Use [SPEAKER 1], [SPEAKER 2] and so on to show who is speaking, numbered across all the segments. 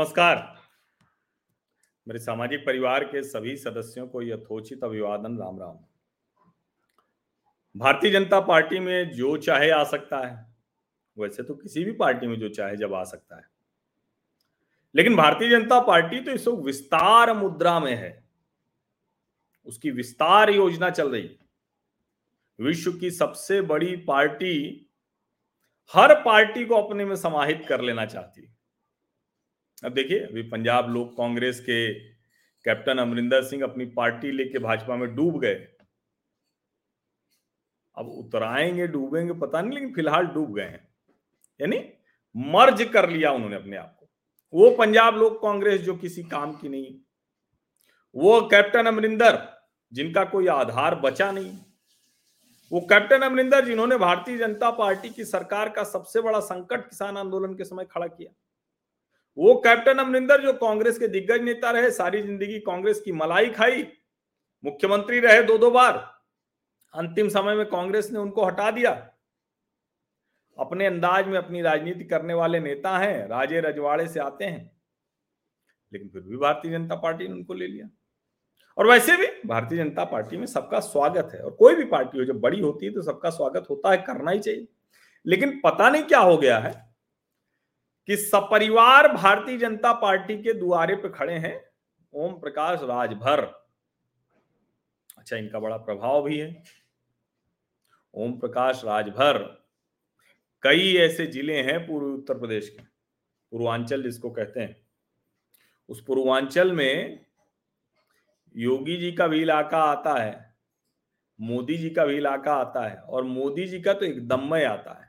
[SPEAKER 1] नमस्कार। मेरे सामाजिक परिवार के सभी सदस्यों को यथोचित अभिवादन, राम राम। भारतीय जनता पार्टी में जो चाहे आ सकता है, वैसे तो किसी भी पार्टी में जो चाहे जब आ सकता है। लेकिन भारतीय जनता पार्टी तो इस वक्त विस्तार मुद्रा में है। उसकी विस्तार योजना चल रही विश्व की सबसे बड़ी पार्टी हर पार्टी को अपने में समाहित कर लेना चाहती है। अब देखिए, अभी पंजाब लोक कांग्रेस के कैप्टन अमरिंदर सिंह अपनी पार्टी लेके भाजपा में डूब गए। अब उतराएँगे, डूबेंगे, पता नहीं, लेकिन फ़िलहाल डूब गए हैं। यानी मर्ज कर लिया उन्होंने अपने आप को। वो पंजाब लोक कांग्रेस जो किसी काम की नहीं वो कैप्टन अमरिंदर, जिनका कोई आधार बचा नहीं। वो कैप्टन अमरिंदर जिन्होंने भारतीय जनता पार्टी की सरकार का सबसे बड़ा संकट किसान आंदोलन के समय खड़ा किया। वो कैप्टन अमरिंदर जो कांग्रेस के दिग्गज नेता रहे, सारी ज़िंदगी कांग्रेस की मलाई खाई, मुख्यमंत्री रहे दो दो बार। अंतिम समय में कांग्रेस ने उनको हटा दिया। अपने अंदाज में अपनी राजनीति करने वाले नेता हैं, राजे रजवाड़े से आते हैं। लेकिन फिर भी भारतीय जनता पार्टी ने उनको ले लिया। और वैसे भी भारतीय जनता पार्टी में सबका स्वागत है। और कोई भी पार्टी हो, जब बड़ी होती है तो सबका स्वागत होता है, करना ही चाहिए। लेकिन पता नहीं क्या हो गया है। कि सपरिवार भारतीय जनता पार्टी के दुआरे पे खड़े हैं ओम प्रकाश राजभर। अच्छा इनका बड़ा प्रभाव भी है। ओम प्रकाश राजभर। कई ऐसे ज़िले हैं पूर्वी उत्तर प्रदेश के, पूर्वांचल जिसको कहते हैं। उस पूर्वांचल में योगी जी का भी इलाका आता है, मोदी जी का भी इलाका आता है और मोदी जी का तो एकदम आता है।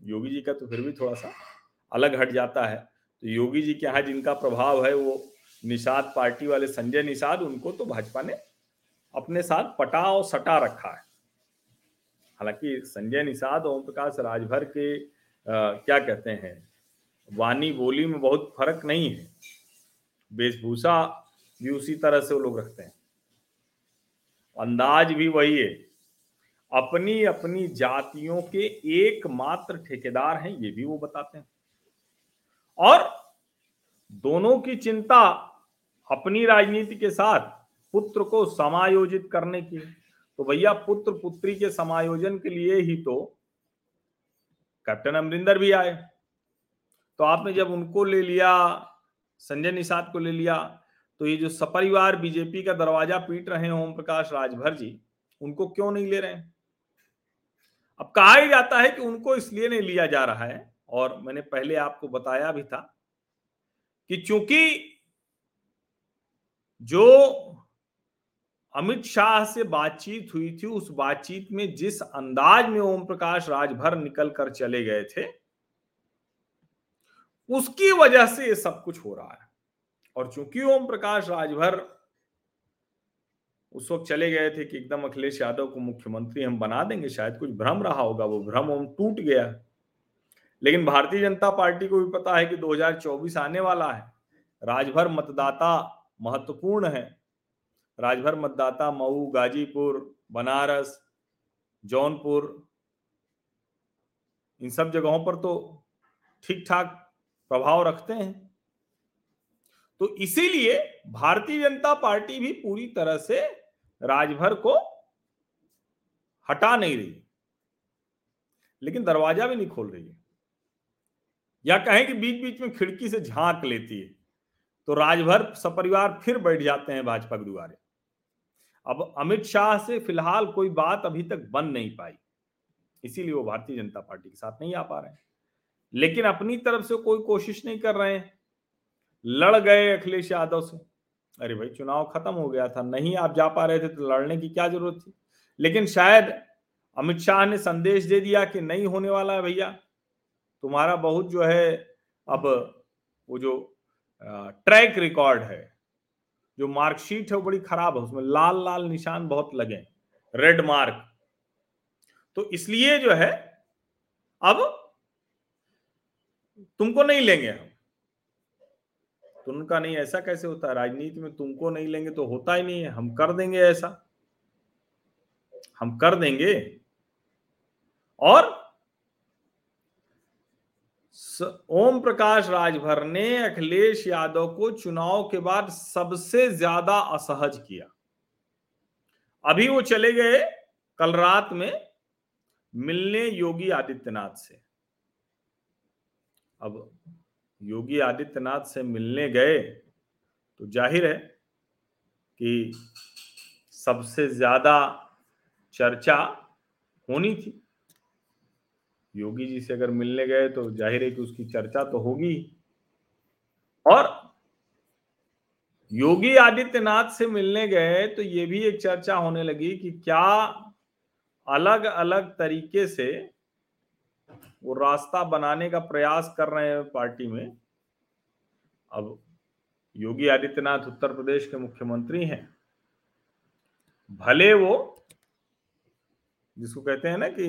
[SPEAKER 1] योगी जी का तो फिर भी थोड़ा सा अलग हट जाता है। तो योगी जी के यहाँ जिनका प्रभाव है वो निषाद पार्टी वाले संजय निषाद उनको तो भाजपा ने अपने साथ पटा और सटा रखा है। हालाँकि संजय निषाद ओम प्रकाश राजभर के आ, क्या कहते हैं वाणी बोली में बहुत फ़र्क नहीं है। वेशभूषा भी उसी तरह से वो लोग रखते हैं। अंदाज भी वही है। अपनी अपनी जातियों के एकमात्र ठेकेदार हैं ये भी वो बताते हैं। और दोनों की चिंता अपनी राजनीति के साथ पुत्र को समायोजित करने की। तो भैया, पुत्र पुत्री के समायोजन के लिए ही तो कैप्टन अमरिंदर भी आए। तो आपने जब उनको ले लिया, संजय निषाद को ले लिया तो ये जो सपरिवार बीजेपी का दरवाज़ा पीट रहे हैं ओम प्रकाश राजभर जी, उनको क्यों नहीं ले रहे हैं? अब कहा ही जाता है कि उनको इसलिए नहीं लिया जा रहा है और मैंने पहले आपको बताया भी था कि चूँकि जो अमित शाह से बातचीत हुई थी, उस बातचीत में जिस अंदाज में ओम प्रकाश राजभर निकल कर चले गए थे, उसकी वजह से ये सब कुछ हो रहा है। और चूँकि ओम प्रकाश राजभर उस वक्त चले गए थे कि एकदम अखिलेश यादव को मुख्यमंत्री हम बना देंगे, शायद कुछ भ्रम रहा होगा, वो भ्रम ओम टूट गया। लेकिन भारतीय जनता पार्टी को भी पता है कि 2024 आने वाला है। राजभर मतदाता महत्वपूर्ण है। राजभर मतदाता मऊ, गाजीपुर, बनारस, जौनपुर, इन सब जगहों पर तो ठीक ठाक प्रभाव रखते हैं। तो इसीलिए भारतीय जनता पार्टी भी पूरी तरह से राजभर को हटा नहीं रही लेकिन दरवाज़ा भी नहीं खोल रही है। या कहें कि बीच बीच में खिड़की से झाँक लेती है तो राजभर सपरिवार फिर बैठ जाते हैं भाजपा के दुआरे। अब अमित शाह से फ़िलहाल कोई बात अभी तक बन नहीं पाई, इसीलिए वो भारतीय जनता पार्टी के साथ नहीं आ पा रहे हैं। लेकिन अपनी तरफ़ से कोई कोशिश नहीं कर रहे हैं। लड़ गए अखिलेश यादव से। अरे भाई, चुनाव खत्म हो गया था, नहीं आप जा पा रहे थे तो लड़ने की क्या ज़रूरत थी? लेकिन शायद अमित शाह ने संदेश दे दिया कि नहीं होने वाला है भैया। तुम्हारा बहुत जो है अब वो जो ट्रैक रिकॉर्ड है, जो मार्कशीट है वो बड़ी खराब है, उसमें लाल लाल निशान बहुत लगे रेड मार्क तो इसलिए जो है, अब तुमको नहीं लेंगे हम। तो उनका नहीं, ऐसा कैसे होता है? राजनीति में तुमको नहीं लेंगे तो होता ही नहीं है, हम कर देंगे ऐसा। हम कर देंगे। और ओम प्रकाश राजभर ने अखिलेश यादव को चुनाव के बाद सबसे ज़्यादा असहज किया। अभी वो चले गए कल रात में मिलने योगी आदित्यनाथ से। अब योगी आदित्यनाथ से मिलने गए तो ज़ाहिर है कि सबसे ज़्यादा चर्चा होनी थी। योगी जी से अगर मिलने गए तो ज़ाहिर है कि उसकी चर्चा तो होगी। और योगी आदित्यनाथ से मिलने गए तो ये भी एक चर्चा होने लगी कि क्या अलग अलग तरीके से वो रास्ता बनाने का प्रयास कर रहे हैं पार्टी में। अब योगी आदित्यनाथ उत्तर प्रदेश के मुख्यमंत्री हैं। भले वो जिसको कहते हैं ना कि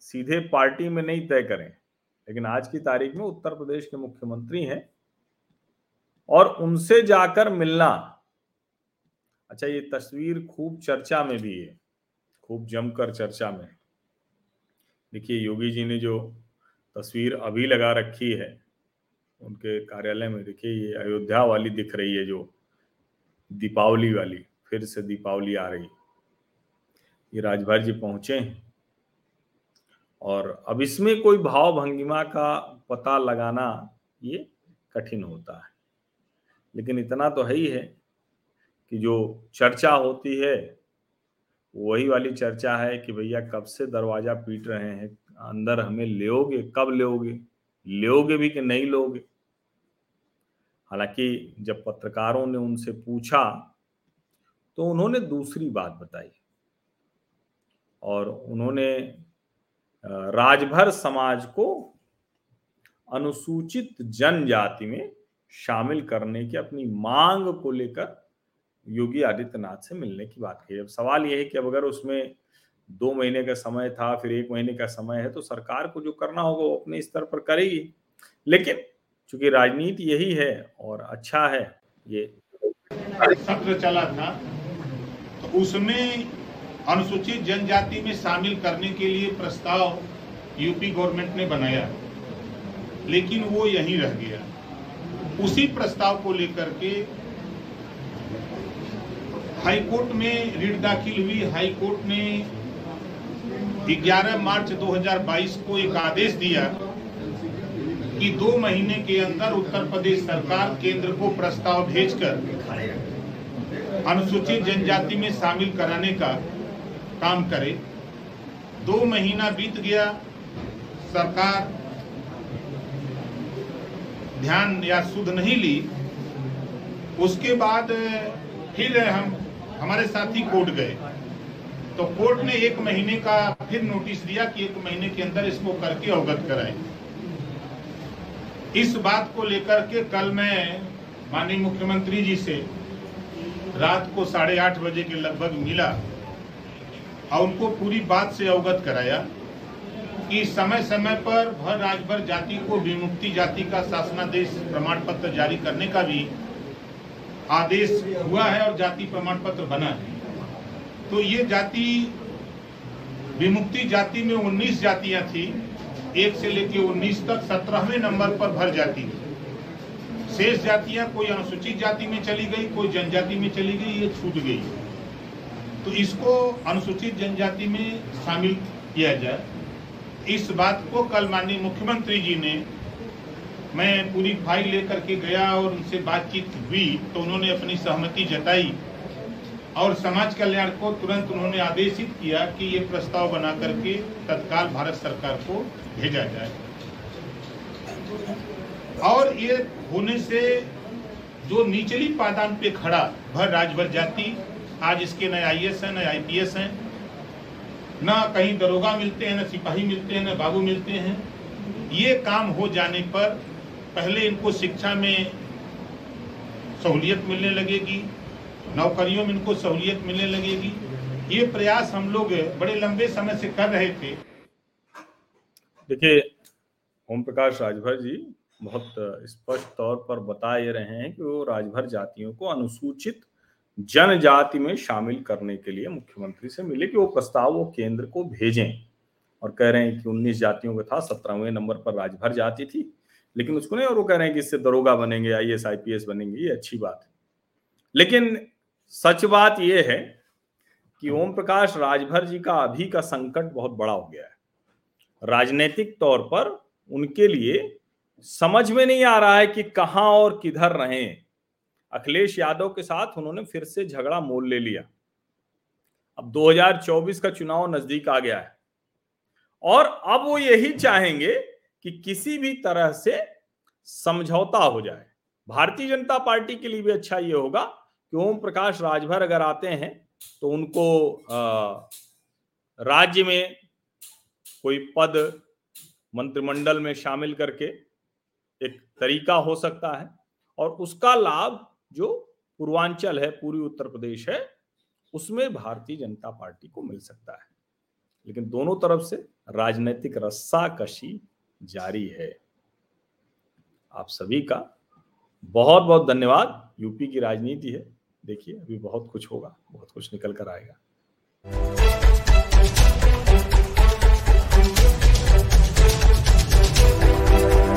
[SPEAKER 1] सीधे पार्टी में नहीं तय करें। लेकिन आज की तारीख में उत्तर प्रदेश के मुख्यमंत्री हैं और उनसे जाकर मिलना। अच्छा ये तस्वीर खूब चर्चा में भी है, खूब जमकर चर्चा में देखिए, योगी जी ने जो तस्वीर अभी लगा रखी है, उनके कार्यालय में देखिए, ये अयोध्या वाली दिख रही है, जो दीपावली वाली, फिर से दीपावली आ रही। ये राजभर जी पहुँचे हैं। और अब इसमें कोई भाव भंगिमा का पता लगाना ये कठिन होता है। लेकिन इतना तो है ही है कि जो चर्चा होती है, वही वाली चर्चा है कि भैया कब से दरवाज़ा पीट रहे हैं, अंदर हमें लेोगे कब लेोगे लेोगे भी कि नहीं लोगे हालाँकि जब पत्रकारों ने उनसे पूछा तो उन्होंने दूसरी बात बताई और उन्होंने राजभर समाज को अनुसूचित जनजाति में शामिल करने की अपनी मांग को लेकर योगी आदित्यनाथ से मिलने की बात कही। अब सवाल यह है कि अब अगर उसमें दो महीने का समय था, फिर एक महीने का समय है तो सरकार को जो करना होगा वो अपने स्तर पर करेगी। लेकिन चूँकि राजनीति यही है और अच्छा है, ये
[SPEAKER 2] सत्र चला था तो उसमें अनुसूचित जनजाति में शामिल करने के लिए प्रस्ताव यूपी गवर्नमेंट ने बनाया, लेकिन वो यहीं रह गया। उसी प्रस्ताव को लेकर के हाईकोर्ट में रिट दाखिल हुई। हाईकोर्ट ने 11 मार्च 2022 को एक आदेश दिया कि दो महीने के अंदर उत्तर प्रदेश सरकार केंद्र को प्रस्ताव भेजकर अनुसूचित जनजाति में शामिल कराने का काम करे। दो महीना बीत गया, सरकार ध्यान या सुध नहीं ली। उसके बाद, फिर हम, हमारे साथी कोर्ट गए। तो कोर्ट ने एक महीने का फिर नोटिस दिया कि एक महीने के अंदर इसको करके अवगत कराए। इस बात को लेकर के कल मैं माननीय मुख्यमंत्री जी से रात को साढ़े आठ बजे के लगभग मिला। और उनको पूरी बात से अवगत कराया कि समय समय पर भर राजभर जाति को विमुक्ति जाति का शासनादेश प्रमाण पत्र जारी करने का भी आदेश हुआ है और जाति प्रमाण पत्र बना है। तो ये जाति, विमुक्ति जाति में 19 जातियाँ थी। एक से लेकर 19 तक सत्रहवें नंबर पर भर जाती थी शेष जातियाँ कोई अनुसूचित जाति में चली गई, कोई जनजाति में चली गई, ये छूट गई। तो इसको अनुसूचित जनजाति में शामिल किया जाए। इस बात को कल माननीय मुख्यमंत्री जी ने, मैं पूरी फ़ाइल लेकर के गया और उनसे बातचीत हुई तो उन्होंने अपनी सहमति जताई और समाज कल्याण को तुरंत उन्होंने आदेशित किया कि ये प्रस्ताव बना करके तत्काल भारत सरकार को भेजा जाए। और ये होने से जो निचली पादान पे खड़ा भर राजभर जाति आज इसके नए आई एस है, नए आई पी एस हैं। न कहीं दरोगा मिलते हैं, न सिपाही मिलते हैं, न बाबू मिलते हैं। ये काम हो जाने पर पहले इनको शिक्षा में सहूलियत मिलने लगेगी, नौकरियों में इनको सहूलियत मिलने लगेगी। ये प्रयास हम लोग बड़े लंबे समय से कर रहे थे।
[SPEAKER 1] देखिए ओम प्रकाश राजभर जी बहुत स्पष्ट तौर पर बता ये रहे हैं कि वो राजभर जातियों को अनुसूचित जनजाति में शामिल करने के लिए मुख्यमंत्री से मिले कि वो प्रस्ताव वो केंद्र को भेजें। और कह रहे हैं कि 19 जातियों का था सत्रहवें नंबर पर राजभर जाति थी लेकिन उसको नहीं और वो कह रहे हैं कि इससे दरोगा बनेंगे I S I P S बनेंगे ये अच्छी बात है। लेकिन सच बात यह है कि ओम प्रकाश राजभर जी का अभी का संकट बहुत बड़ा हो गया है। राजनीतिक तौर पर उनके लिए समझ में नहीं आ रहा है कि कहाँ और किधर रहें। अखिलेश यादव के साथ उन्होंने फिर से झगड़ा मोल ले लिया। अब 2024 का चुनाव नज़दीक आ गया है। और अब वो यही चाहेंगे कि किसी भी तरह से समझौता हो जाए। भारतीय जनता पार्टी के लिए भी अच्छा ये होगा कि ओम प्रकाश राजभर अगर आते हैं तो उनको राज्य में कोई पद मंत्रिमंडल में शामिल करके एक तरीका हो सकता है। और उसका लाभ जो पूर्वांचल है पूर्वी उत्तर प्रदेश है, उसमें भारतीय जनता पार्टी को मिल सकता है। लेकिन दोनों तरफ़ से राजनीतिक रस्सा कशी जारी है। आप सभी का बहुत बहुत धन्यवाद। यूपी की राजनीति है। देखिए, अभी बहुत कुछ होगा, बहुत कुछ निकल कर आएगा।